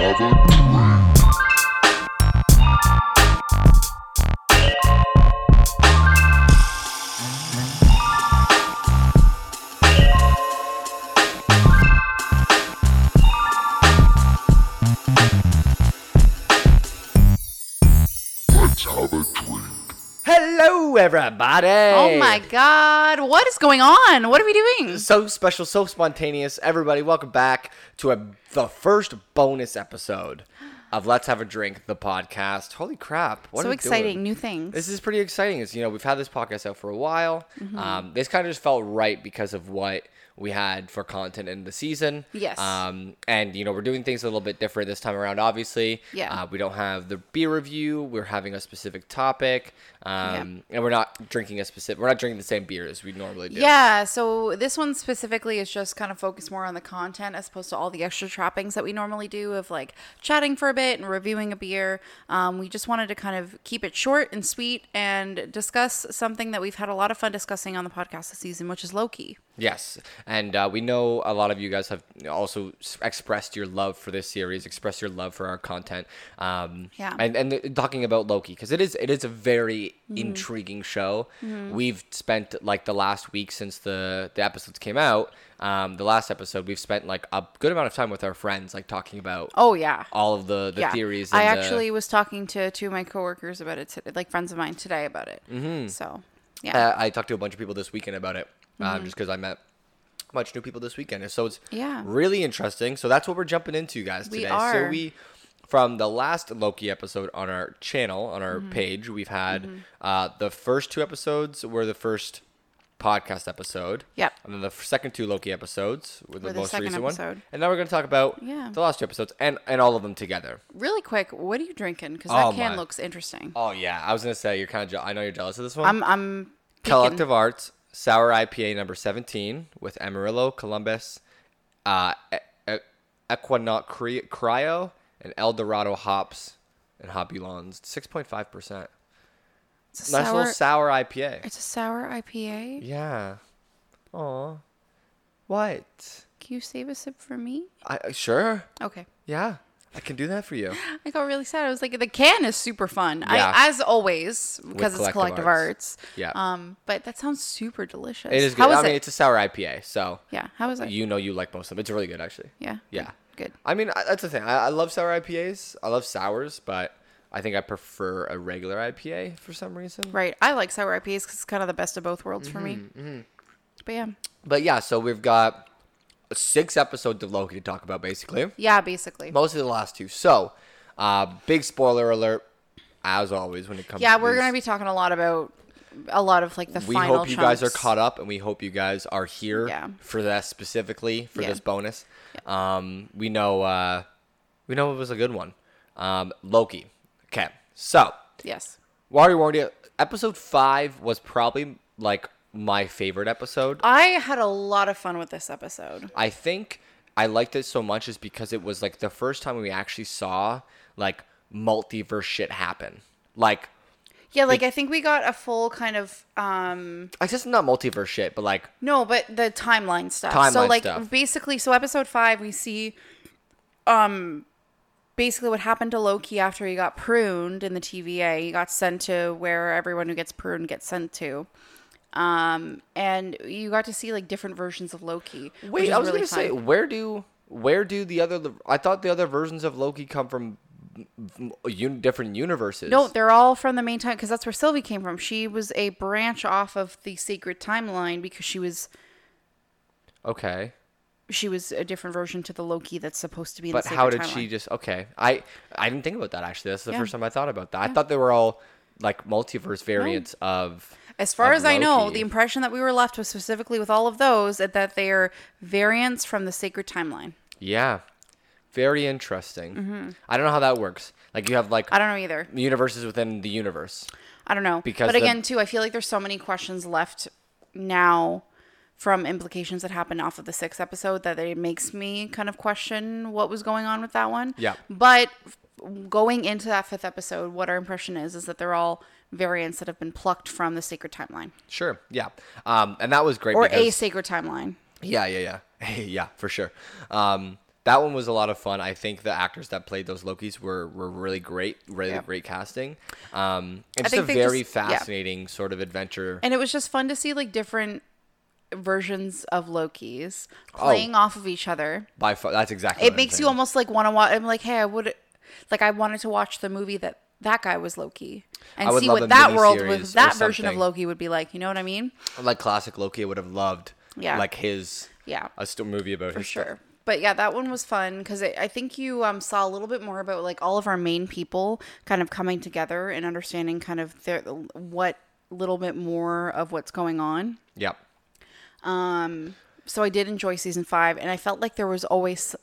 have a dream. Everybody. Oh my god, what is going on? What are we doing? So special, so spontaneous. Everybody, welcome back to a, the first bonus episode of Let's Have a Drink, the podcast. Holy crap! What so are we exciting, doing? new things. This is pretty exciting. It's you know we've had this podcast out for a while. Um, this kind of just felt right because of what we had for content in the season. Yes. Um, and you know we're doing things a little bit different this time around. Obviously. Yeah. Uh, we don't have the beer review. We're having a specific topic. Um, and we're not drinking a specific. We're not drinking the same beer as we normally do. yeah, so this one specifically is just kind of focused more on the content as opposed to all the extra trappings that we normally do of like chatting for a bit and reviewing a beer. Um, we just wanted to kind of keep it short and sweet and discuss something that we've had a lot of fun discussing on the podcast this season, which is Loki. Yes, and uh, we know a lot of you guys have also expressed your love for this series, expressed your love for our content. Um, Yeah. And and the- talking about Loki because it is it is a very Mm-hmm. intriguing show. We've spent like the last week since the the episodes came out. Um, the last episode we've spent like a good amount of time with our friends, like talking about Oh yeah. all of the the yeah. theories. I and the- actually was talking to two of my coworkers about it, today, like friends of mine today about it. Mm-hmm. So, yeah. Uh, I talked to a bunch of people this weekend about it, um, just because I met much new people this weekend. And so it's Mm-hmm. Yeah. really interesting. So that's what we're jumping into, guys, We today. So are. we, from the last Loki episode on our channel, on Mm-hmm. our page, we've had uh, the first two episodes were the first podcast episode. Yep. And then the second two Loki episodes were the Were most recent one. And now we're going to talk about Yeah. the last two episodes and, and all of them together. Really quick, what are you drinking? Because that Oh, can my. looks interesting. Oh, yeah. I was going to say, you're kind of, je- I know you're jealous of this one. I'm I'm peeking. Collective Arts Sour IPA number 17 with Amarillo, Columbus, uh, Equinox Cryo, and El Dorado hops and hopulons. 6.5%. It's a Nice sour. little sour IPA. it's a sour IPA. Yeah. Aw. What? Can you save a sip for me? I uh, Sure. Okay. Yeah. I can do that for you. I got really sad. I was like, the can is super fun. Yeah. I, as always, because it's Collective Arts. arts. Yeah. Um, but that sounds super delicious. It is good. How is I mean, it? it's a sour IPA, so yeah. How is it? you know you like most of them. It's really good, actually. yeah. Yeah. Good. I mean, that's the thing. I, I love sour IPAs. I love sours, but I think I prefer a regular IPA for some reason. Right. I like sour IPAs because it's kind of the best of both worlds for me. Mm-hmm, But yeah. But yeah, so we've got six episodes of Loki to talk about, basically. Yeah. Basically. Mostly the last two. So, uh, big spoiler alert, as always, when it comes. Yeah, to we're gonna be talking a lot about a lot of like the We final. hope you guys are caught up, and we hope you guys are here Yeah. for that specifically for Yeah. this bonus. Um, we know, uh, we know it was a good one. Um, Loki. Okay, so Yes. Wario warned you. Episode five was probably like my favorite episode. I had a lot of fun with this episode. I think I liked it so much is because it was like the first time we actually saw like multiverse shit happen. Like, Yeah, like I think we got a full kind of um I guess not multiverse shit, but like, no, but the timeline stuff. Timeline so like stuff. basically so episode 5 we see um basically what happened to Loki after he got pruned in the TVA. He got sent to where everyone who gets pruned gets sent to. Um and you got to see like different versions of Loki. wait, I was really gonna say, where do where do the other? I thought the other versions of Loki come from un, different universes. No, they're all from the main time because that's where Sylvie came from. She was a branch off of the sacred timeline because she was Okay, she was a different version to the Loki that's supposed to be in but how did timeline. she just? Okay, I I didn't think about that actually. That's the Yeah. first time I thought about that. I thought they were all like multiverse variants of. As far of as I know, the impression that we were left with specifically with all of those is that they are variants from the sacred timeline. Yeah, very interesting. I don't know how that works. Like you have like Mm-hmm. I don't know either. universes within the universe. I don't know. Because but the- again, too, I feel like there's so many questions left now from implications that happened off of the sixth episode that it makes me kind of question what was going on with that one. Yeah. But going into that fifth episode, what our impression is is that they're all variants that have been plucked from the sacred timeline Sure. Yeah. Um, and that was great. or because, a sacred timeline. Yeah, yeah, yeah, yeah, for sure. Um, that one was a lot of fun. I think the actors that played those Lokis were, were really great, really Yeah. great casting. Um, and just a very just- yeah. fascinating sort of adventure. And it was just fun to see like different versions of Loki's Oh. playing off of each other. By far, that's exactly. It makes you almost like want to watch. I'm like, hey, I would, like, I wanted to watch the movie that that guy was Loki and see what that world with that version of. Loki would be like. You know what I mean? like classic Loki. I would have loved. Yeah. Like his. Yeah. A still movie about For his sure. But yeah, that one was fun because I think you um, saw a little bit more about like all of our main people kind of coming together and understanding kind of their what little bit more of what's going on. Yep. so I did enjoy season five, and I felt like there was always.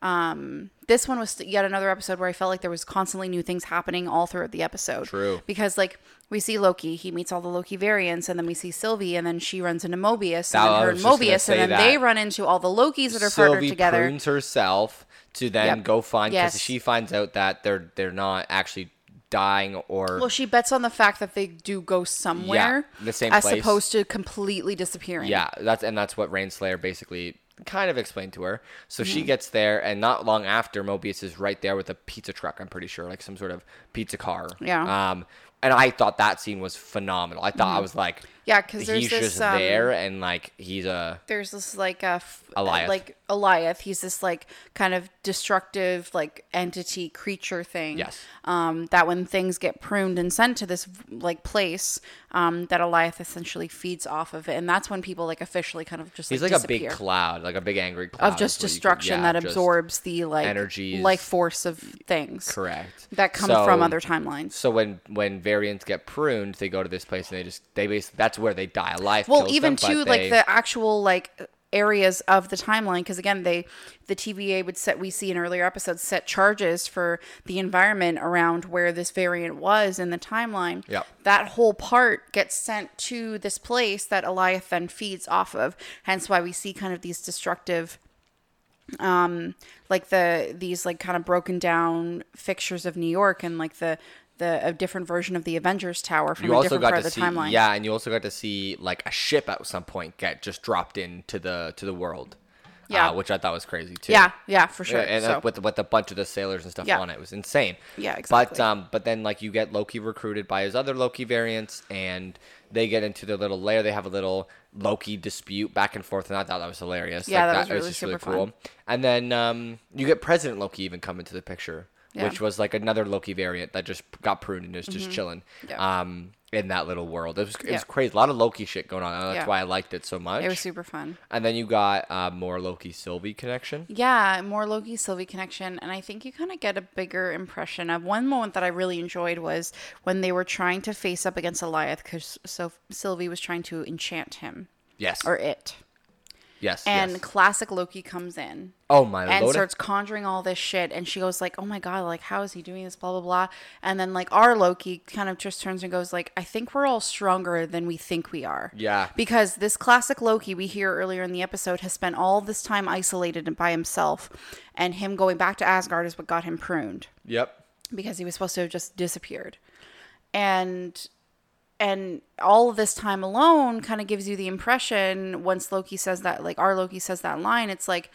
Um, this one was yet another episode where I felt like there was constantly new things happening all throughout the episode. True. Because like we see Loki, he meets all the Loki variants, and then we see Sylvie, and then she runs into Mobius, and then her and Mobius, and then that. they run into all the Lokis that are partnered Sylvie together. prunes herself to then Yep. go find because Yes. she finds out that they're they're not actually dying or Well, she bets on the fact that they do go somewhere, the same as place. opposed to completely disappearing. Yeah, that's and that's what Renslayer basically kind of explained to her. So Mm-hmm. she gets there, and not long after, Mobius is right there with a pizza truck. I'm pretty sure, like some sort of pizza car. Yeah. Um, and I thought that scene was phenomenal. I thought I was like, yeah, because there's he's this, just um, there, and like he's a there's this like uh, f- Alioth. like Alioth. He's this like kind of destructive like entity creature thing. Yes. Um, that when things get pruned and sent to this like place, um, that Alioth essentially feeds off of it, and that's when people like officially kind of just he's like, like a big cloud, like a big angry cloud of just is what could- destruction yeah, that just- absorbs the like energies. life force of things Correct. that come from other timelines. So when when variants get pruned, they go to this place and they just they basically that's where they die. Life. well even them, too like they- the actual like areas of the timeline because again they the TVA would set we see in earlier episodes set charges for the environment around where this variant was in the timeline Yep. that whole part gets sent to this place that Alioth then feeds off of hence why we see kind of these destructive um like the these like kind of broken down fixtures of New York and like the the a different version of the Avengers Tower from you a different part of the see timeline. yeah, and you also got to see like a ship at some point get just dropped into the to the world. Yeah. uh, which I thought was crazy too. Yeah, yeah, for sure. And so, uh, with with a bunch of the sailors and stuff Yeah. on it, it was insane. Yeah, exactly. But um, but then like you get Loki recruited by his other Loki variants, and they get into their little lair. They have a little Loki dispute back and forth, and I thought that was hilarious. Yeah, Like, that was it really super fun. And then um, you get President Loki even come into the picture, Yeah. which was like another Loki variant that just got pruned and is just chilling. Mm-hmm. Yeah. Um, in that little world, it was it was crazy. A lot of Loki shit going on. That's why I liked it so much. it was super fun. And then you got uh, more Loki Sylvie connection. Yeah, more Loki Sylvie connection, and I think you kind of get a bigger impression of one moment that I really enjoyed was when they were trying to face up against Alioth because so Sylvie was trying to enchant him Yes. or it, yes. and yes. classic Loki comes in Oh my and lord! starts conjuring all this shit, and she goes like, "Oh my god, like how is he doing this?" Blah blah blah, and then like our Loki kind of just turns and goes like, "I think we're all stronger than we think we are." Yeah. because this classic Loki we hear earlier in the episode has spent all this time isolated and by himself, and him going back to Asgard is what got him pruned Yep. because he was supposed to have just disappeared. And and all of this time alone kind of gives you the impression once Loki says that like our Loki says that line, it's like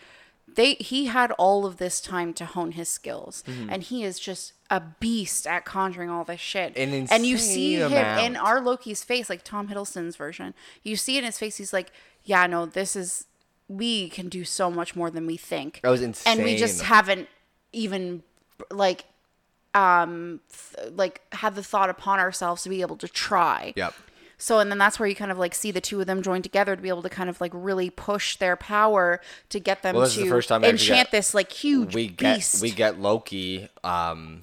they he had all of this time to hone his skills. Mm-hmm. And he is just a beast at conjuring all this shit. An and you see insane him in our Loki's face, like Tom Hiddleston's version. You see in his face, he's like, Yeah, no, this is we can do so much more than we think. That was insane and we just haven't even like um th- like have the thought upon ourselves to be able to try Yep. so and then that's where you kind of like see the two of them join together to be able to kind of like really push their power to get them Well, to the enchant get- this like huge We get beast we get Loki um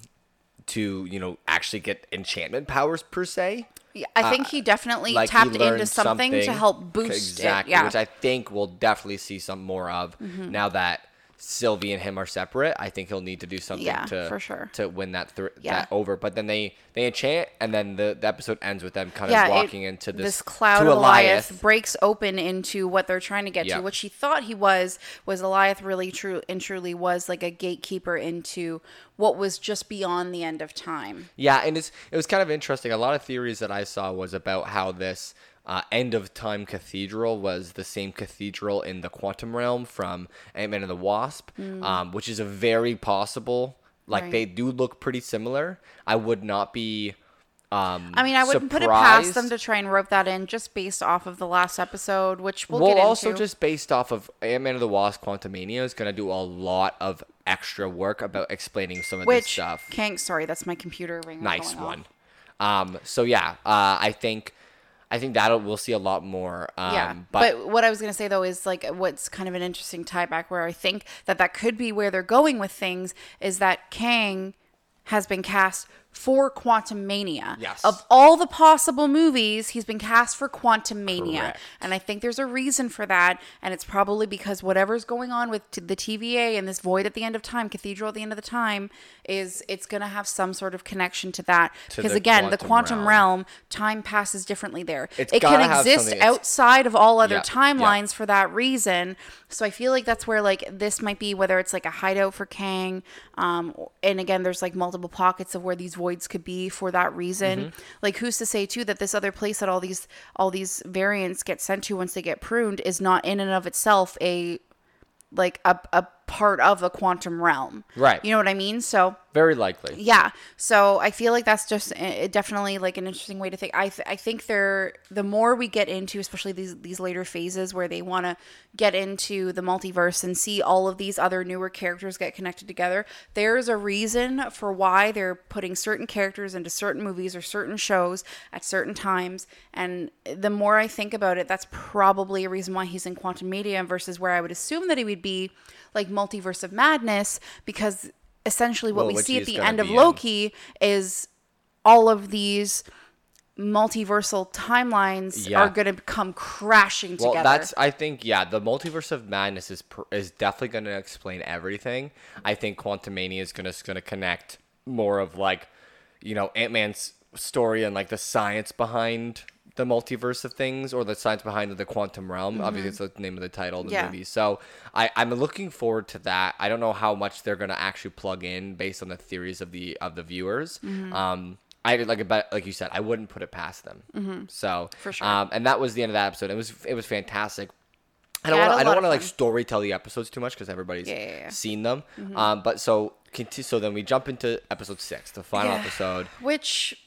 to you know actually get enchantment powers per se. Yeah, i think he definitely Like he tapped into learned something, to help boost exactly, it yeah Mm-hmm. which I think we'll definitely see some more of now that Sylvie and him are separate. I think he'll need to do something Yeah, to for sure. to win that thr Yeah. that over. But then they they enchant, and then the, the episode ends with them kind yeah, of it- walking into this, this cloud to of Alioth Alioth. breaks open into what they're trying to get to. What she thought he was was Alioth really true and truly was like a gatekeeper into what was just beyond the end of time. Yeah, and it's it was kind of interesting. A lot of theories that I saw was about how this uh, end of time cathedral was the same cathedral in the quantum realm from Ant Man and the Wasp, um, which is a very possible. Like Mm. Right. they do look pretty similar. I would not be. Um, I mean, I wouldn't put it past them to try and rope that in just based off of the last episode, which we'll, also just based off of Ant Man and the Wasp: Quantumania is gonna do a lot of extra work about explaining some of this which stuff. Kank, sorry, that's my computer ring. nice going off. one. Um, so yeah, uh, I think, I think that we'll see a lot more. Um, yeah, but, but, what I was gonna say though is like what's kind of an interesting tie back where I think that that could be where they're going with things is that Kang has been cast for Quantumania. Yes. Of all the possible movies, he's been cast for Quantumania. And I think there's a reason for that. And it's probably because whatever's going on with t- the TVA and this void at the end of time, cathedral at the end of the time, is it's going to have some sort of connection to that. To because the again, the quantum quantum realm. realm. time passes differently there. It's it can exist outside of all other Yeah, timelines for that reason. So I feel like that's where like this might be whether it's like a hideout for Kang, um, and again, there's like multiple pockets of where these voids could be for that reason. Mm-hmm. Like who's to say too that this other place that all these all these variants get sent to once they get pruned is not in and of itself a like a, a part of the quantum realm. Right. You know what I mean? So very likely. yeah. So I feel like that's just uh, definitely like an interesting way to think. I th- I think they're the more we get into, especially these these later phases where they want to get into the multiverse and see all of these other newer characters get connected together. There's a reason for why they're putting certain characters into certain movies or certain shows at certain times. And the more I think about it, that's probably a reason why he's in Quantumania versus where I would assume that he would be like Multiverse of Madness because essentially what Well, we see at the end of be in. Loki is all of these multiversal timelines Yeah. are going to come crashing Well, together. that's I think yeah, the multiverse of madness is pr- is definitely going to explain everything. I think Quantumania is going to going to connect more of like, you know, Ant Man's story and like the science behind the multiverse of things or the science behind the quantum realm. Obviously, it's the name of the title of the Mm-hmm. Yeah. movie. So I I'm looking forward to that. I don't know how much they're going to actually plug in based on the theories of the of the viewers. Mm-hmm. Um. I like about like you said, I wouldn't put it past them. So Mm-hmm. For sure. um, and that was the end of that episode. It was it was fantastic. I don't Yeah, I want I don't want to like story tell the episodes too much because everybody's Yeah, seen them. Um, but so so then we jump into episode six, the final episode. Which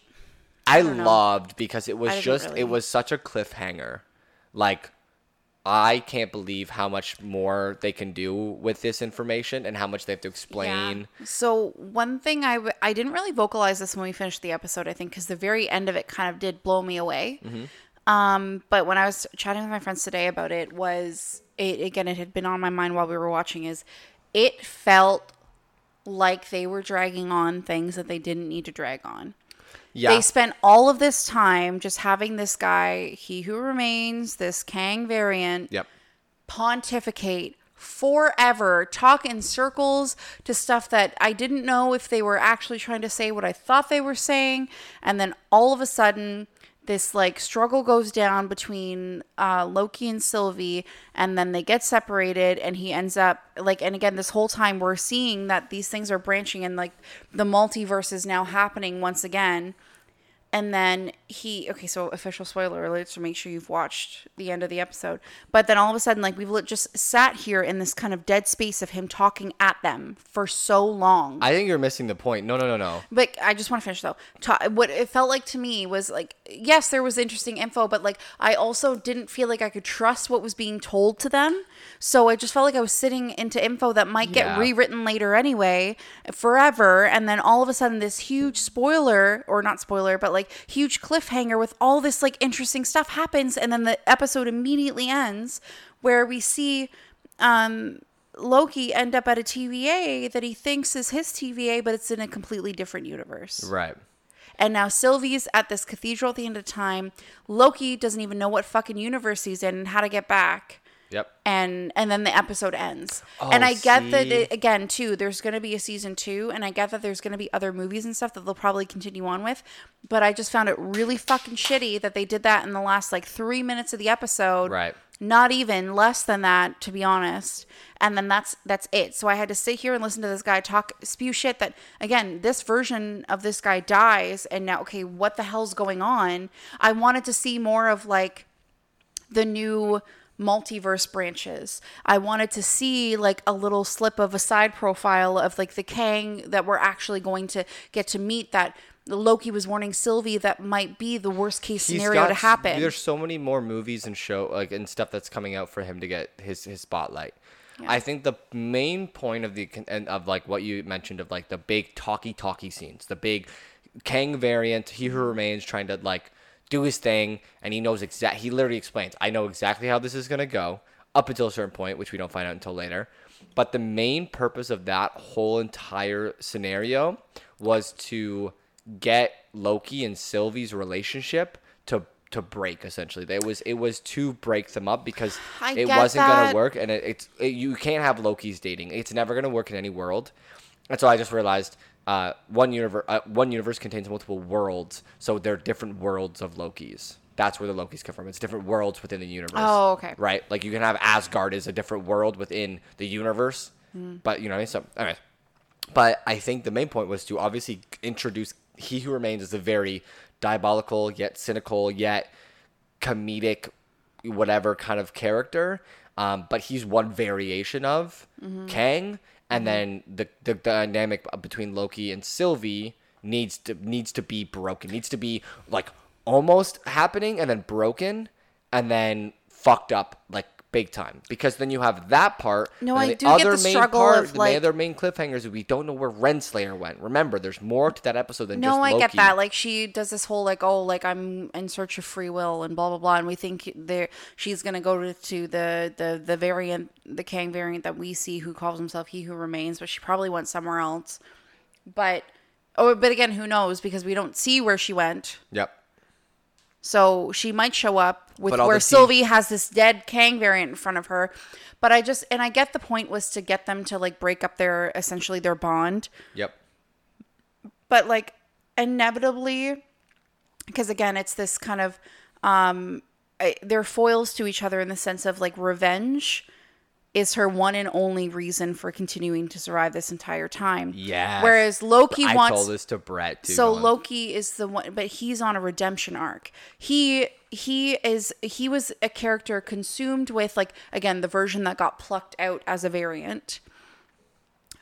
I, know. loved because it was just really. it was such a cliffhanger. Like I can't believe how much more they can do with this information and how much they have to explain. Yeah. So one thing I, w- I didn't really vocalize this when we finished the episode, I think, because the very end of it kind of did blow me away. Um, but when I was chatting with my friends today about it, was it again? It had been on my mind while we were watching. Is it felt like they were dragging on things that they didn't need to drag on. Yeah. They spent all of this time just having this guy, he who remains, this Kang variant, yep. pontificate forever, talk in circles to stuff that I didn't know if they were actually trying to say what I thought they were saying. And then all of a sudden, this like struggle goes down between uh, Loki and Sylvie, and then they get separated, and he ends up like, and again, this whole time we're seeing that these things are branching, and like the multiverse is now happening once again and then he okay so official spoiler alert so make sure you've watched the end of the episode but then all of a sudden like we've just sat here in this kind of dead space of him talking at them for so long I think you're missing the point. No, no, no, no. but I just want to finish though. Ta- what it felt like to me was like, yes, there was interesting info, but like I also didn't feel like I could trust what was being told to them. So I just felt like I was sitting into info that might get Yeah. rewritten later anyway, forever. And then all of a sudden, this huge spoiler, or not spoiler, but like huge cliffhanger with all this like interesting stuff happens, and then the episode immediately ends where we see um Loki end up at a TVA that he thinks is his TVA, but it's in a completely different universe. Right. And now Sylvie's at this cathedral at the end of time. Loki doesn't even know what fucking universe he's in and how to get back. Yep. And and then the episode ends. Oh, and I get that it, again too. There's going to be a season two, and I get that there's going to be other movies and stuff that they'll probably continue on with. But I just found it really fucking shitty that they did that in the last like three minutes of the episode Right. not even less than that to be honest and then that's that's it so i had to sit here and listen to this guy talk spew shit that again this version of this guy dies and now okay what the hell's going on i wanted to see more of like the new multiverse branches. I wanted to see like a little slip of a side profile of like the Kang that we're actually going to get to meet that Loki was warning Sylvie that might be the worst case He's scenario got to happen. There's so many more movies and show like and stuff that's coming out for him to get his his spotlight. I think the main point of the con- and of like what you mentioned of like the big talky talky scenes, the big Kang variant, he who remains trying to like do his thing, and he knows exact. He literally explains, "I know exactly how this is gonna go up until a certain point, which we don't find out until later." But the main purpose of that whole entire scenario was to get Loki and Sylvie's relationship to to break essentially. It was it was to break them up because I it wasn't that. gonna work, and it, it's it, you can't have Loki's dating. It's never gonna work in any world. And so I just realized uh, one universe uh, one universe contains multiple worlds, so they're different worlds of Lokis. That's where the Lokis come from. It's different worlds within the universe. Oh, okay. Right? Like you can have Asgard as a different world within the universe, Hmm. but you know what I mean. So, anyways, but I think the main point was to obviously introduce He Who Remains as a very diabolical yet cynical yet comedic whatever kind of character. Um, but he's one variation of Kang, and mm-hmm. then the, the dynamic between Loki and Sylvie needs to needs to be broken. Needs to be like almost happening and then broken and then fucked up like big time because then you have that part. No, and I do get other the main struggle part, of, the other main cliffhangers we don't know where Renslayer went. Remember, there's more to that episode than no, just No, I Loki. get that. Like she does this whole like, oh, like I'm in search of free will and blah blah blah, and we think there she's gonna go to, to the the the variant, the Kang variant that we see, who calls himself He Who Remains, but she probably went somewhere else. But oh, but again, who knows? Because we don't see where she went. Yep. So she might show up with where the team- Sylvie has this dead Kang variant in front of her. But I just and I get the point was to get them to like break up their essentially their bond. Yep. But like inevitably because again it's this kind of um I- they're foils to each other in the sense of like revenge is her one and only reason for continuing to survive this entire time. Yeah. Whereas Loki I wants told this to Brett too. so going- Loki is the one, but he's on a redemption arc. He he is he was a character consumed with like again the version that got plucked out as a variant.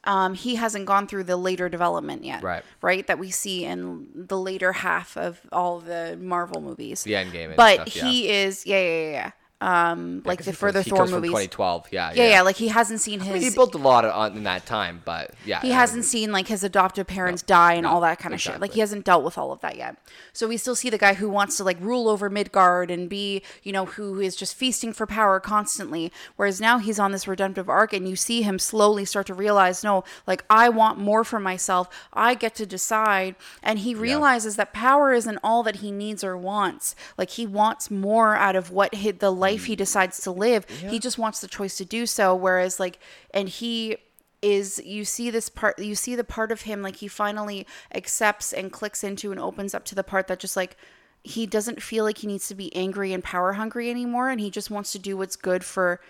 Um, he hasn't gone through the later development yet, Right. Right, that we see in the later half of all the Marvel movies. The Endgame but stuff, yeah. he is, yeah, yeah, yeah, yeah. Um, like 'cause the further Thor movies. 2012. Yeah, yeah, yeah, like he hasn't seen his. I mean, he built a lot of, in that time, but yeah, He hasn't seen like his adoptive parents die and no, all that kind of shit. Like he hasn't dealt with all of that yet. So we still see the guy who wants to like rule over Midgard and be, you know, who is just feasting for power constantly. Whereas now he's on this redemptive arc and you see him slowly start to realize, no, like I want more for myself. I get to decide. And he realizes that power isn't all that he needs or wants. Like he wants more out of what he, the life he decides to live. He just wants the choice to do so. Whereas like, and he is you see this part you see the part of him like he finally accepts and clicks into and opens up to the part that just like he doesn't feel like he needs to be angry and power hungry anymore and he just wants to do what's good for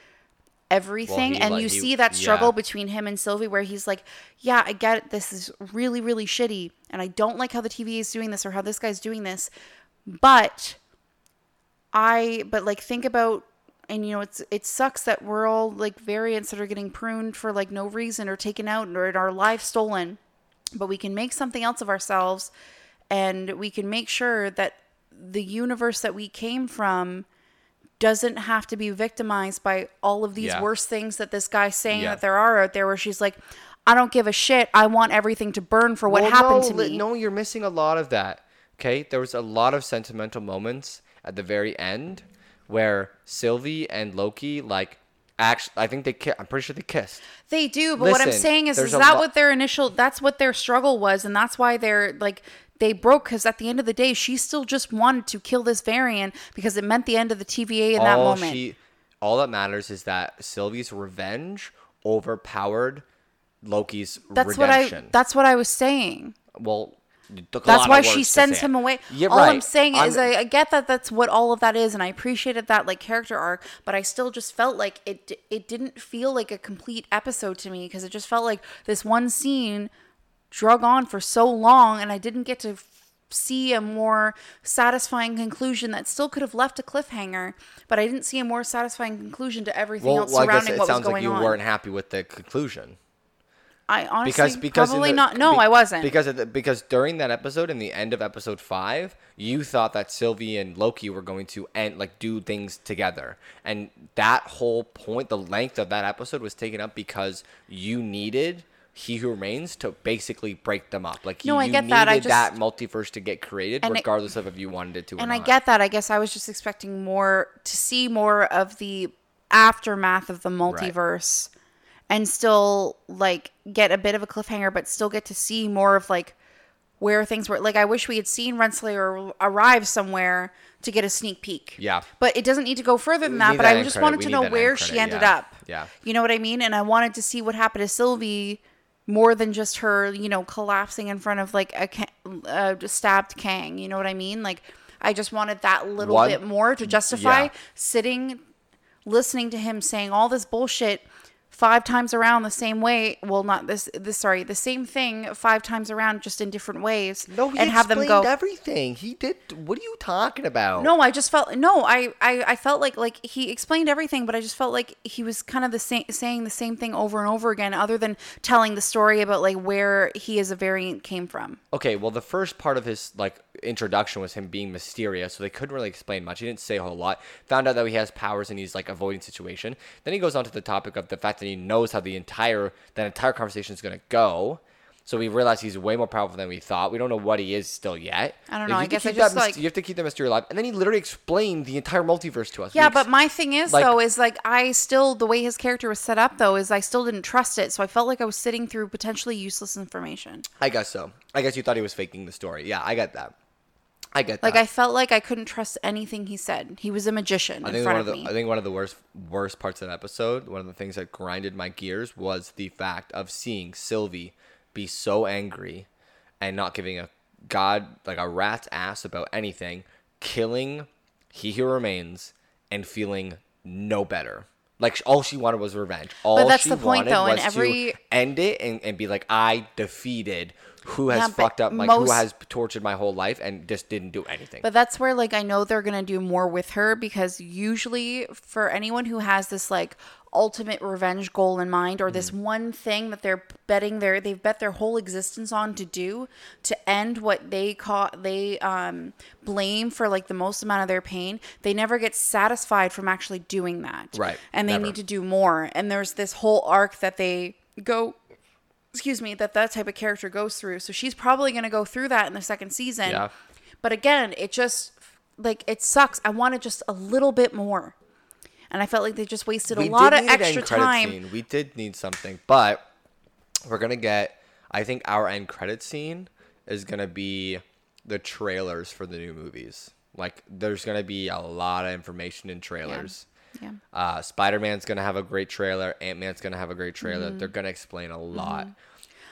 everything he, and like, you he- see that struggle yeah. between him and Sylvie where he's like yeah I get it this is really really shitty and I don't like how the TVA is doing this or how this guy's doing this but I but like think about and you know it's it sucks that we're all like variants that are getting pruned for like no reason or taken out or our life stolen but we can make something else of ourselves and we can make sure that the universe that we came from doesn't have to be victimized by all of these Yeah. worse things that this guy's saying Yeah. that there are out there where she's like I don't give a shit. I want everything to burn for what Well, happened no, to me. No, you're missing a lot of that. Okay, there was a lot of sentimental moments at the very end where Sylvie and Loki like actually I think they ki- I'm pretty sure they kissed. They do, but what I'm saying is, is that lo- what their initial? That's what their struggle was, and that's why they're like they broke. Because at the end of the day, she still just wanted to kill this variant because it meant the end of the TVA in that moment. she all that matters is that Sylvie's revenge overpowered Loki's that's redemption. what I. That's what I was saying. well, it took a That's why she sends him away. Yeah, all right. I'm saying is, I'm- I, I get that that's what all of that is, and I appreciated that like character arc. But I still just felt like it. It didn't feel like a complete episode to me because it just felt like this one scene drug on for so long, and I didn't get to see a more satisfying conclusion that still could have left a cliffhanger, but I didn't see a more satisfying conclusion to everything Well, else well surrounding it what was sounds like going you on. weren't happy with the conclusion. I honestly because because probably the- not. No, be- I wasn't. because of the, because during that episode in the end of episode five you thought that Sylvie and Loki were going to end like do things together and that whole point the length of that episode was taken up because you needed he who remains to basically break them up like No, you I get needed that. I that multiverse to get created regardless of if you wanted it to and I get that. I guess I was just expecting more to see more of the aftermath of the multiverse and still like get a bit of a cliffhanger, but still get to see more of like where things were. Like I wish we had seen Renslayer arrive somewhere to get a sneak peek. Yeah. But it doesn't need to go further than that. But that I just credit. wanted We to know where she credit, ended yeah. up. Yeah. You know what I mean? And I wanted to see what happened to Sylvie more than just her, you know, collapsing in front of like a uh, stabbed Kang. You know what I mean? Like, I just wanted that little One- bit more to justify yeah. sitting, listening to him saying all this bullshit five times around the same way. Well, not this. This sorry, the same thing five times around, just in different ways. no he and have them explained go. everything he did what are you talking about No, I just felt no. I, I I felt like like he explained everything, but I just felt like he was kind of the same saying the same thing over and over again, other than telling the story about like where he as a variant came from. Okay, well, the first part of his like introduction was him being mysterious, so they couldn't really explain much. He didn't say a whole lot. Found out that he has powers and he's like avoiding situation. Then he goes on to the topic of the fact that he knows how the entire that entire conversation is gonna go. So we realize he's way more powerful than we thought. We don't know what he is still yet. I don't know, you I to guess I keep just, that myst- like- you have to keep the mystery alive. And then he literally explained the entire multiverse to us. Yeah, but my thing is like- though is like I still the way his character was set up though is I still didn't trust it, so I felt like I was sitting through potentially useless information. I guess so. I guess you thought he was faking the story. Yeah, I get that. I get that. Like that. I felt like I couldn't trust anything he said. He was a magician I in think front one of, the me. I think one of the worst worst parts of that episode, one of the things that grinded my gears was the fact of seeing Sylvie be so angry and not giving a god like a rat's ass about anything, killing He Who Remains and feeling no better. Like all she wanted was revenge. All that's she the point, wanted though, was every- to end it and, and be like, I defeated who has Yeah, fucked up, like who has tortured my whole life and just didn't do anything. But that's where like I know they're gonna do more with her because usually for anyone who has this like ultimate revenge goal in mind or Mm-hmm. this one thing that they're betting their they've bet their whole existence on to do to end what they call they um blame for like the most amount of their pain, they never get satisfied from actually doing that. Right, And they never. need to do more. And there's this whole arc that they go excuse me, that that type of character goes through. So she's probably going to go through that in the second season. Yeah. But again, it just like it sucks. I wanted just a little bit more. And I felt like they just wasted a lot of extra time. Scene. We did need something, but we're gonna get. I think our end credit scene is gonna be the trailers for the new movies. Like, there's gonna be a lot of information in trailers. Yeah. Uh, Spider Man's gonna have a great trailer. Ant Man's gonna have a great trailer. Mm-hmm. They're gonna explain a lot.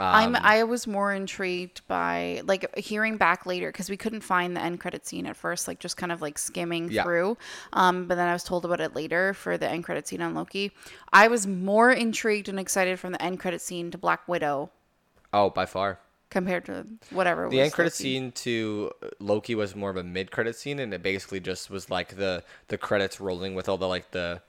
I'm Um, I was more intrigued by like hearing back later because we couldn't find the end credit scene at first, like just kind of like skimming Yeah. through. Um, but then I was told about it later for the end credit scene on Loki. I was more intrigued and excited from the end credit scene to Black Widow Oh, by far. Compared to whatever. The was end credit scene to Loki was more of a mid credit scene, and it basically just was like the the credits rolling with all the like the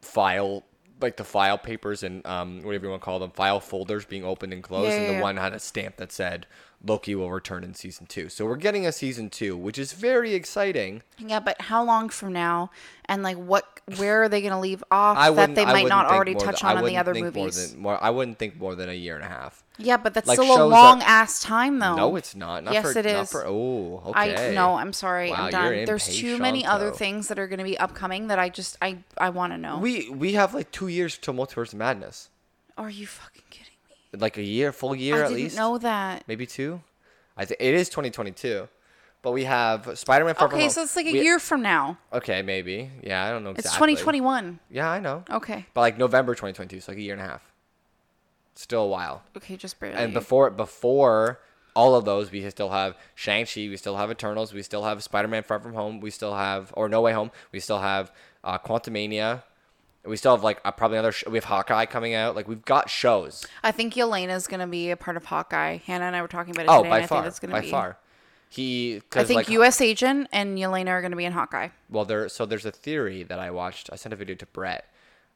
file like the file papers and um whatever you want to call them file folders being opened and closed, Yeah, and yeah, the yeah. one had a stamp that said Loki will return in season two. So we're getting a season two, which is very exciting. Yeah, but how long from now? And like, what? Where are they going to leave off I that they might wouldn't already touch than- on in the other movies? More than, more, I wouldn't think more than a year and a half. yeah, but that's like, still a long ass time, though. No, it's not. not yes, for, it not. For, oh, I okay. no, I'm sorry, Wow, I'm done. There's too many other things that are going to be upcoming that I just I I want to know. We we have like two years till Multiverse Madness. are you fucking kidding me? Like a year, full year at least. I at didn't least. know that. maybe two. I think it is 2022, but we have Spider-Man Far From Okay, Home. so it's like a We- year from now. Okay, maybe. Yeah, I don't know It's 2021. Yeah, I know. Okay. But like November 2022, so like a year and a half. Still a while. Okay, just barely. And before before all of those, we still have Shang Chi, we still have Eternals, we still have Spider-Man Far From Home, we still have or No Way Home, we still have uh, Quantumania. We still have like uh, probably another. Sh- we have Hawkeye coming out. Like we've got shows. I think Yelena's going to be a part of Hawkeye. Hannah and I were talking about it Oh, today. by and I far, think that's going by to be far. he. I think like, U.S. Agent and Yelena are going to be in Hawkeye. Well, there. So there's a theory that I watched. I sent a video to Brett.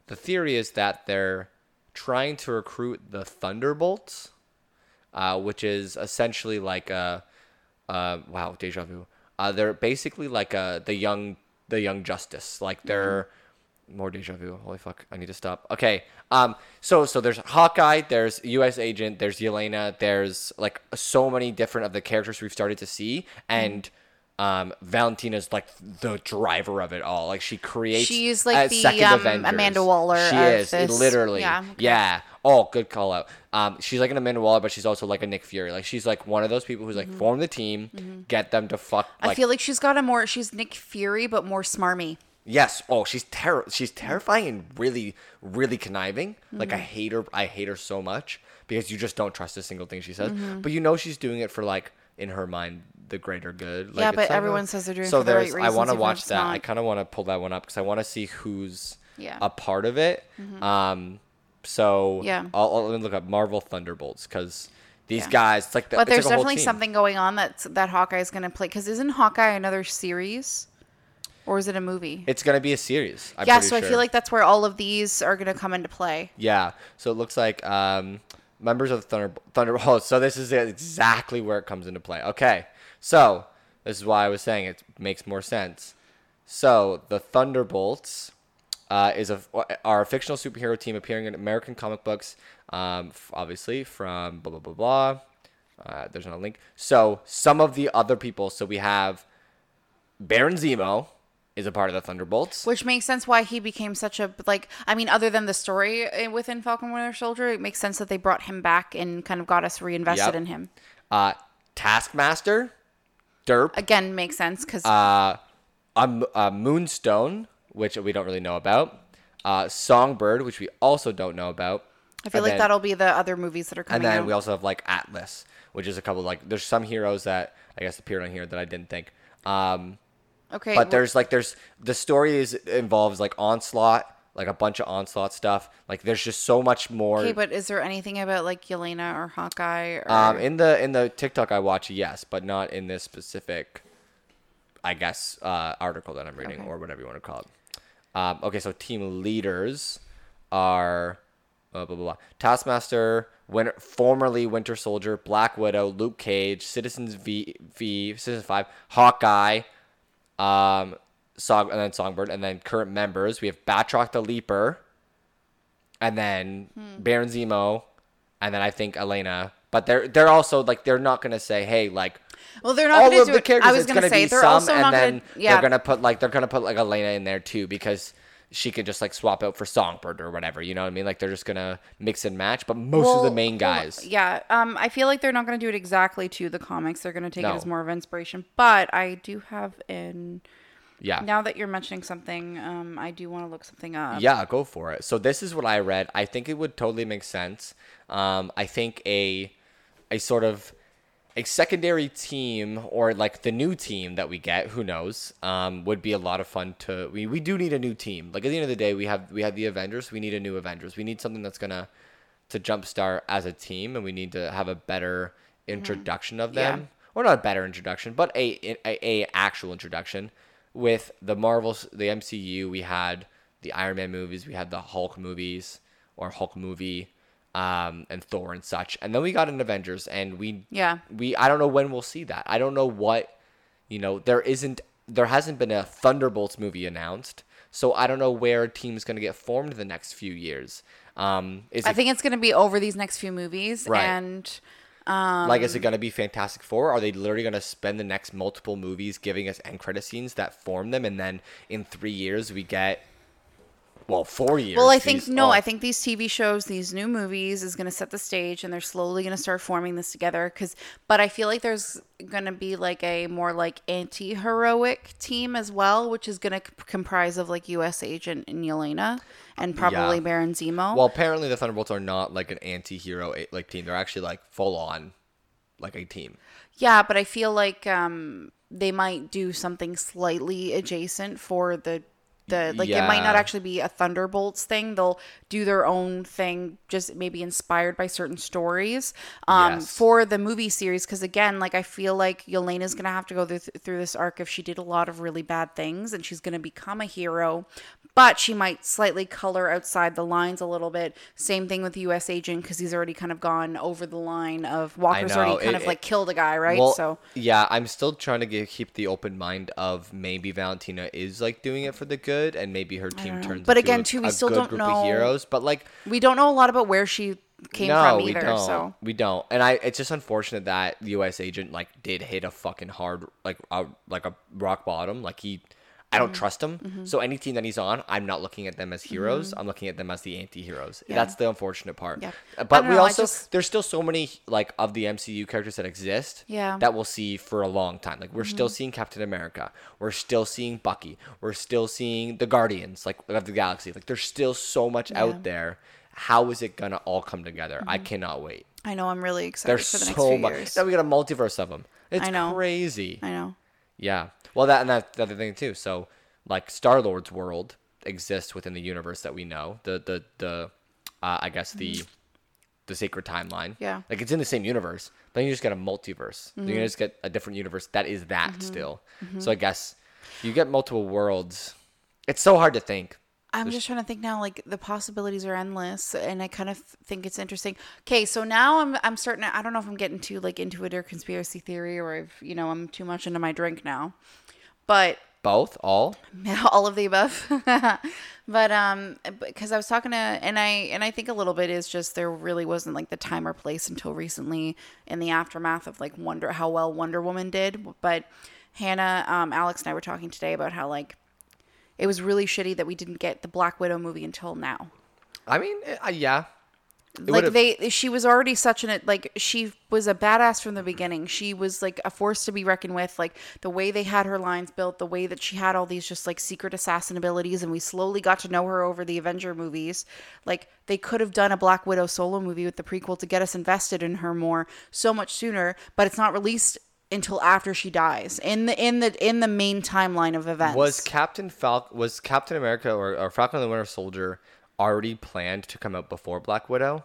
The theory is that they're trying to recruit the Thunderbolts, uh, which is essentially like a. Uh, wow, deja vu. Uh, they're basically like a the young the young Justice. Like they're more deja vu. Holy fuck! I need to stop. Okay. Um. So so there's Hawkeye. There's U.S. Agent. There's Yelena. There's like so many different of the characters we've started to see, and um, Valentina's like the driver of it all. Like she creates. She's like uh, the, second um, Avengers. Amanda Waller She of is this- literally. yeah, okay. Yeah. Oh, good call out. Um, she's like an Amanda Waller, but she's also like a Nick Fury. Like she's like one of those people who's like form the team, get them to fuck. Like, Mm-hmm. I feel like she's got a more. She's Nick Fury, but more smarmy. Yes. Oh, she's terror. She's terrifying and really, really conniving. Like I Mm-hmm. hate her. I hate her so much because you just don't trust a single thing she says. Mm-hmm. But you know she's doing it for like in her mind the greater good. Like, Yeah, but not everyone says they're doing it so for the right there's- I want to reasons, even if watch that. I kind of want to pull that one up because I want to see who's Yeah. a part of it. Um. So Yeah. I'll, I'll let me look up Marvel Thunderbolts because these Yeah. guys. It's like the, But there's like definitely something going on that's that Hawkeye is going to play. Because isn't Hawkeye another series, or is it a movie? It's gonna be a series. I'm yeah, so I feel like that's where all of these are going to come into play. Yeah. So it looks like um, members of the Thunder Thunder. Oh, so this is exactly where it comes into play. Okay. So this is why I was saying it makes more sense. So the Thunderbolts uh, is a are a fictional superhero team appearing in American comic books. Um, obviously from blah blah blah blah. Uh, there's no link. So some of the other people. So we have Baron Zemo is a part of the Thunderbolts. Which makes sense why he became such a like. I mean, other than the story uh, within Falcon Winter Soldier, it makes sense that they brought him back and kind of got us reinvested Yep. in him. Uh, Taskmaster, Derp, Again, makes sense because uh, um, uh, Moonstone, which we don't really know about, uh, Songbird, which we also don't know about. I feel and like then- that'll be the other movies that are coming. And then out. we also have like Atlas, which is a couple like there's some heroes that I guess appeared on here that I didn't think. Um, okay, but well- there's like there's the story is involves like onslaught, like a bunch of onslaught stuff. Like there's just so much more. Okay, but is there anything about like Yelena or Hawkeye? Or... Um, in the in the TikTok I watch, yes, but not in this specific, I guess, uh, article that I'm reading Okay. or whatever you want to call it. Um, okay, so team leaders are blah blah blah. Taskmaster, Winter, formerly Winter Soldier, Black Widow, Luke Cage, Citizens V V, Citizen Five, Hawkeye, um, Song, and then Songbird, and then current members we have Batroc the Leaper, and then Hmm. Baron Zemo, and then I think Elena. But they're they're also like they're not gonna say hey like well, they're not all going of to do the characters. I was going to gonna say be they're some, also and not to. Yeah, they're gonna put like they're gonna put like Elena in there too because she could just like swap out for Songbird or whatever. You know what I mean? Like they're just gonna mix and match. But most of the Well, main well, guys, Yeah, um, I feel like they're not going to do it exactly to the comics. They're going to take No. it as more of inspiration. But I do have in yeah, now that you're mentioning something, um, I do want to look something up. Yeah, go for it. So this is what I read. I think it would totally make sense. Um, I think a a sort of a secondary team or like the new team that we get, who knows, um, would be a lot of fun to. We, we do need a new team. Like at the end of the day, we have we have the Avengers. We need a new Avengers. We need something that's gonna to jumpstart as a team, and we need to have a better introduction of Mm-hmm. Yeah. them, or not a better introduction, but a, a a actual introduction. With the Marvels, the MCU, we had the Iron Man movies, we had the Hulk movies or Hulk movie, um, and Thor and such, and then we got an Avengers, and we Yeah. we I don't know when we'll see that. I don't know what you know. There isn't there hasn't been a Thunderbolts movie announced, so I don't know where a team's going to get formed the next few years. Um, is I it think it's going to be over these next few movies, Right. and like is it going to be Fantastic Four? Are they literally going to spend the next multiple movies giving us end credit scenes that form them, and then in three years we get well four years? well, I think these- no, oh, I think these TV shows, these new movies, is going to set the stage, and they're slowly going to start forming this together. Because, but I feel like there's going to be like a more like anti-heroic team as well, which is going to comprise of like U.S. Agent and Yelena, and probably Yeah. Baron Zemo. Well, apparently the Thunderbolts are not like an anti-hero like team. They're actually like full on like a team. Yeah, but I feel like um, they might do something slightly adjacent for the the like it might not actually be a Thunderbolts thing. They'll do their own thing, just maybe inspired by certain stories um, Yes. for the movie series. Because again, like I feel like Yelena's gonna have to go through, through this arc if she did a lot of really bad things, and she's gonna become a hero. But she might slightly color outside the lines a little bit. Same thing with the U.S. Agent because he's already kind of gone over the line of Walker's know, already kind it- of like it- killed a guy, right? Well, so yeah, I'm still trying to get, keep the open mind of maybe Valentina is like doing it for the good, and maybe her team turns. But into again, a, too, we still don't know- heroes. But like, we don't know a lot about where she came no, from we don't. So We don't. And I, it's just unfortunate that the U.S. agent like did hit a fucking hard, like a like a rock bottom. Like he, I Mm-hmm. don't trust him. So any team that he's on, I'm not looking at them as heroes. I'm looking at them as the anti-heroes. Yeah. That's the unfortunate part. Yeah. Uh, But we know, also just- there's still so many like of the MCU characters that exist. Yeah. Mm-hmm. That we'll see for a long time. Like we're still seeing Captain America. We're still seeing Bucky. We're still seeing the Guardians, like of the Galaxy. Like there's still so much Yeah. Mm-hmm. out there. How is it gonna all come together? I cannot wait. I know I'm really excited There's for the next so few much. years. Now we got a multiverse of them. It's I know. crazy. I know. Yeah. Well, that and that's the other thing too. So, like Star Lord's world exists within the universe that we know. The the the, uh, I guess the the sacred timeline. Mm-hmm. Yeah. Like it's in the same universe, but then you just get a multiverse. Mm-hmm. gonna just get a different universe that is that still. So I guess you get multiple worlds. It's so hard to think. I'm just trying to think now. Like the possibilities are endless, and I kind of think it's interesting. Okay, so now I'm I'm starting. I don't know if I'm getting too like into it or conspiracy theory, or if you know I'm too much into my drink now. But Both, all. all of the above but um because i was talking to and i and i think a little bit is just there really wasn't like the time or place until recently in the aftermath of like wonder how well wonder woman did but hannah um alex and i were talking today about how like it was really shitty that we didn't get the black widow movie until now. I mean, uh, yeah. It like would've- they she was already such an like she was a badass from the beginning. She was like a force to be reckoned with. Like the way they had her lines built the way that she had all these just like secret assassin abilities and we slowly got to know her over the avenger movies. Like they could have done a black widow solo movie with the prequel to get us invested in her more so much sooner but it's not released until after she dies in the in the in the main timeline of events Was Captain Falcon was Captain America or, or Falcon and the Winter Soldier already planned to come out before Black Widow?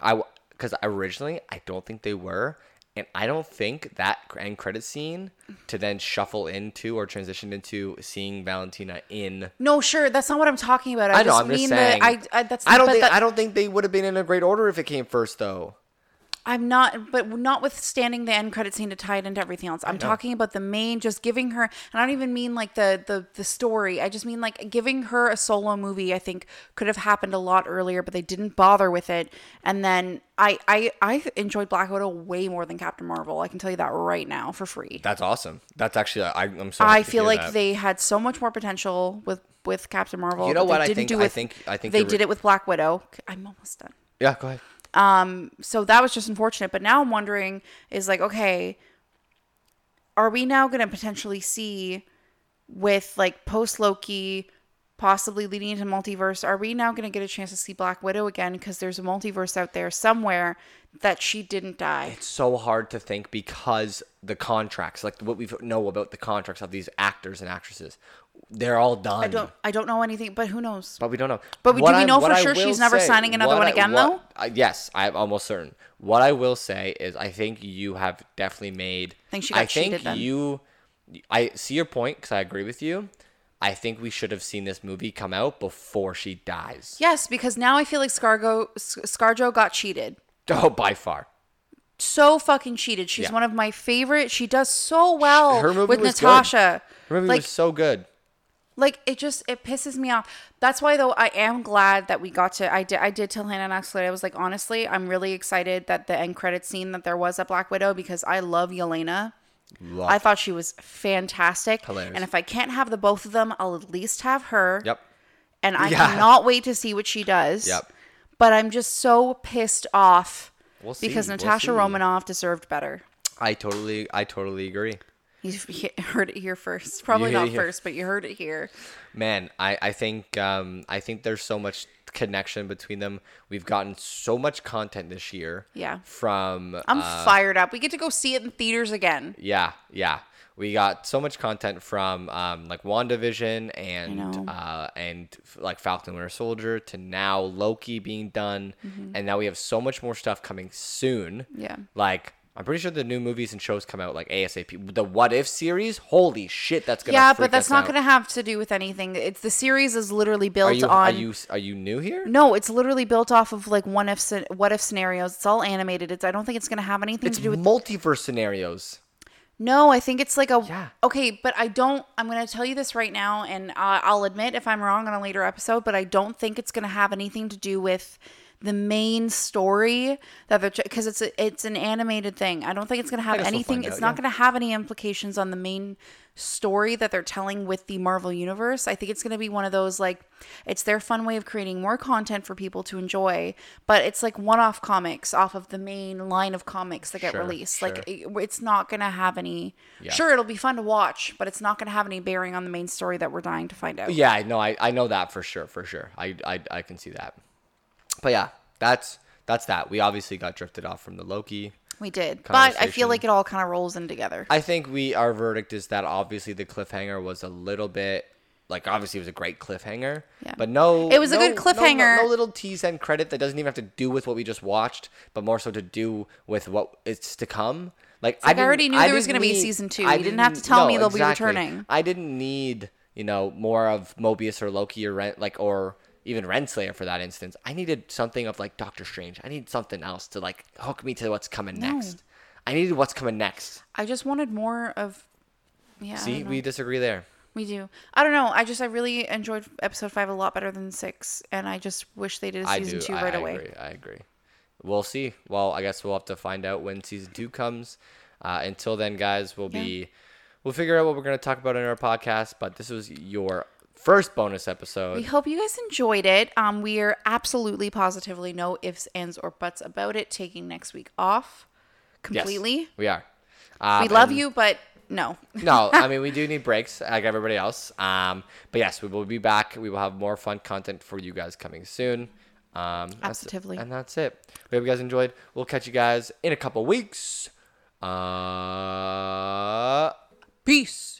I because originally I don't think they were, and I don't think that end credit scene to then shuffle into or transition into seeing Valentina in. no sure that's not what i'm talking about i, I, know. just I'm just saying. that I, I that's I don't think that- I don't think they would have been in a great order if it came first though. I'm not, but notwithstanding the end credit scene to tie it into everything else, I'm talking about the main, just giving her, and I don't even mean like the the the story. I just mean like giving her a solo movie. I think could have happened a lot earlier, but they didn't bother with it. And then I I I enjoyed Black Widow way more than Captain Marvel. I can tell you that right now for free. That's awesome. That's actually I, I'm so. I feel like that. they had so much more potential with with Captain Marvel. You know they what I didn't think- do I think- I think they did right. it with Black Widow. I'm almost done Yeah, go ahead. Um, so that was just unfortunate but now i'm wondering is like okay are we now going to potentially see with like post loki possibly leading into multiverse are we now going to get a chance to see black widow again? Because there's a multiverse out there somewhere that she didn't die. It's so hard to think because the contracts, like what we know about the contracts of these actors and actresses, they're all done. i don't i don't know anything but who knows But we don't know. But do we I- know what for sure she's never say- signing another one I- again, what- though? I- yes, I'm almost certain. What I will say is, I think you have definitely made. Think she I got think cheated then? you. I see your point because I agree with you. I think we should have seen this movie come out before she dies. yes because now i feel like scargo scarjo got cheated Oh, by far. so fucking cheated. She's Yeah. one of my favorite. She does so well Her movie with was good. Natasha. Her movie like, was so good. Like it just it pisses me off. That's why though I am glad that we got to. I did. I did tell Hannah and Axel. I was like, honestly, I'm really excited that the end credit scene that there was at Black Widow because I love Yelena. Love. I thought she was fantastic. Hilarious. And if I can't have the both of them, I'll at least have her. Yep. And I Yeah. cannot wait to see what she does. Yep. But I'm just so pissed off We'll because we'll Natasha see. Romanoff deserved better. I totally, I totally agree. You heard it here first. Probably not first, but you heard it here. Man, I, I think um, I think there's so much connection between them. We've gotten so much content this year. Yeah. From I'm uh, fired up. We get to go see it in theaters again. Yeah, yeah. We got so much content from um, like WandaVision and uh, and like Falcon Winter Soldier to now Loki being done, and now we have so much more stuff coming soon. Mm-hmm. Yeah. Like I'm pretty sure the new movies and shows come out like ASAP. The What If series, holy shit, that's gonna Yeah, but that's not out. going to have to do with anything. It's the series is literally built Are you on. are you are you new here? No, it's literally built off of like one if what if scenarios. It's all animated. It's I don't think it's going to have anything It's to do with multiverse scenarios. No, I think it's like a Yeah. okay, but I don't. I'm going to tell you this right now, and uh, I'll admit if I'm wrong on a later episode, but I don't think it's going to have anything to do with the main story that they're because it's a, it's an animated thing. I don't think it's going to have anything. It's out, not yeah. going to have any implications on the main story that they're telling with the Marvel universe. I think it's going to be one of those like it's their fun way of creating more content for people to enjoy, but it's like one-off comics off of the main line of comics that get Sure, released. sure. Like it- it's not going to have any Yeah. Sure, it'll be fun to watch, but it's not going to have any bearing on the main story that we're dying to find out. Yeah, I know. I, I know that for sure. For sure. I, I I can see that. But yeah, that's that's that. We obviously got drifted off from the Loki. We did, but I feel like it all kind of rolls in together. I think we our verdict is that obviously the cliffhanger was a little bit like obviously it was a great cliffhanger. Yeah. But no It was a no- good no- no- cliffhanger. No, little tease and credit that doesn't even have to do with what we just watched, but more so to do with what is to come. Like, like I didn't- already knew there was gonna be a season two. I You didn't have to tell me they'll be returning. I didn't need, you know, more of Mobius or Loki or Ren, like or even Renslayer for that instance. I needed something of like Doctor Strange. I need something else to like hook me to what's coming next. I needed what's coming next. I just wanted more of. Yeah, See, we disagree there. we do. I don't know. I just I really enjoyed episode five a lot better than six, and I just wish they did a I season do. two I, right I away. agree. I agree. We'll see. Well, I guess we'll have to find out when season two comes. Uh, until then, guys, we'll be we'll figure out what we're gonna talk about in our podcast. But this was your first bonus episode. We hope you guys enjoyed it. Um, we are absolutely positively no ifs, ands, or buts about it. Taking next week off Yes, completely. we are. Um, We love you, but no. no, I mean we do need breaks like everybody else. Um, but yes, we will be back. We will have more fun content for you guys coming soon. Um, Absolutely. And that's it. We hope you guys enjoyed. We'll catch you guys in a couple weeks. Uh, Peace.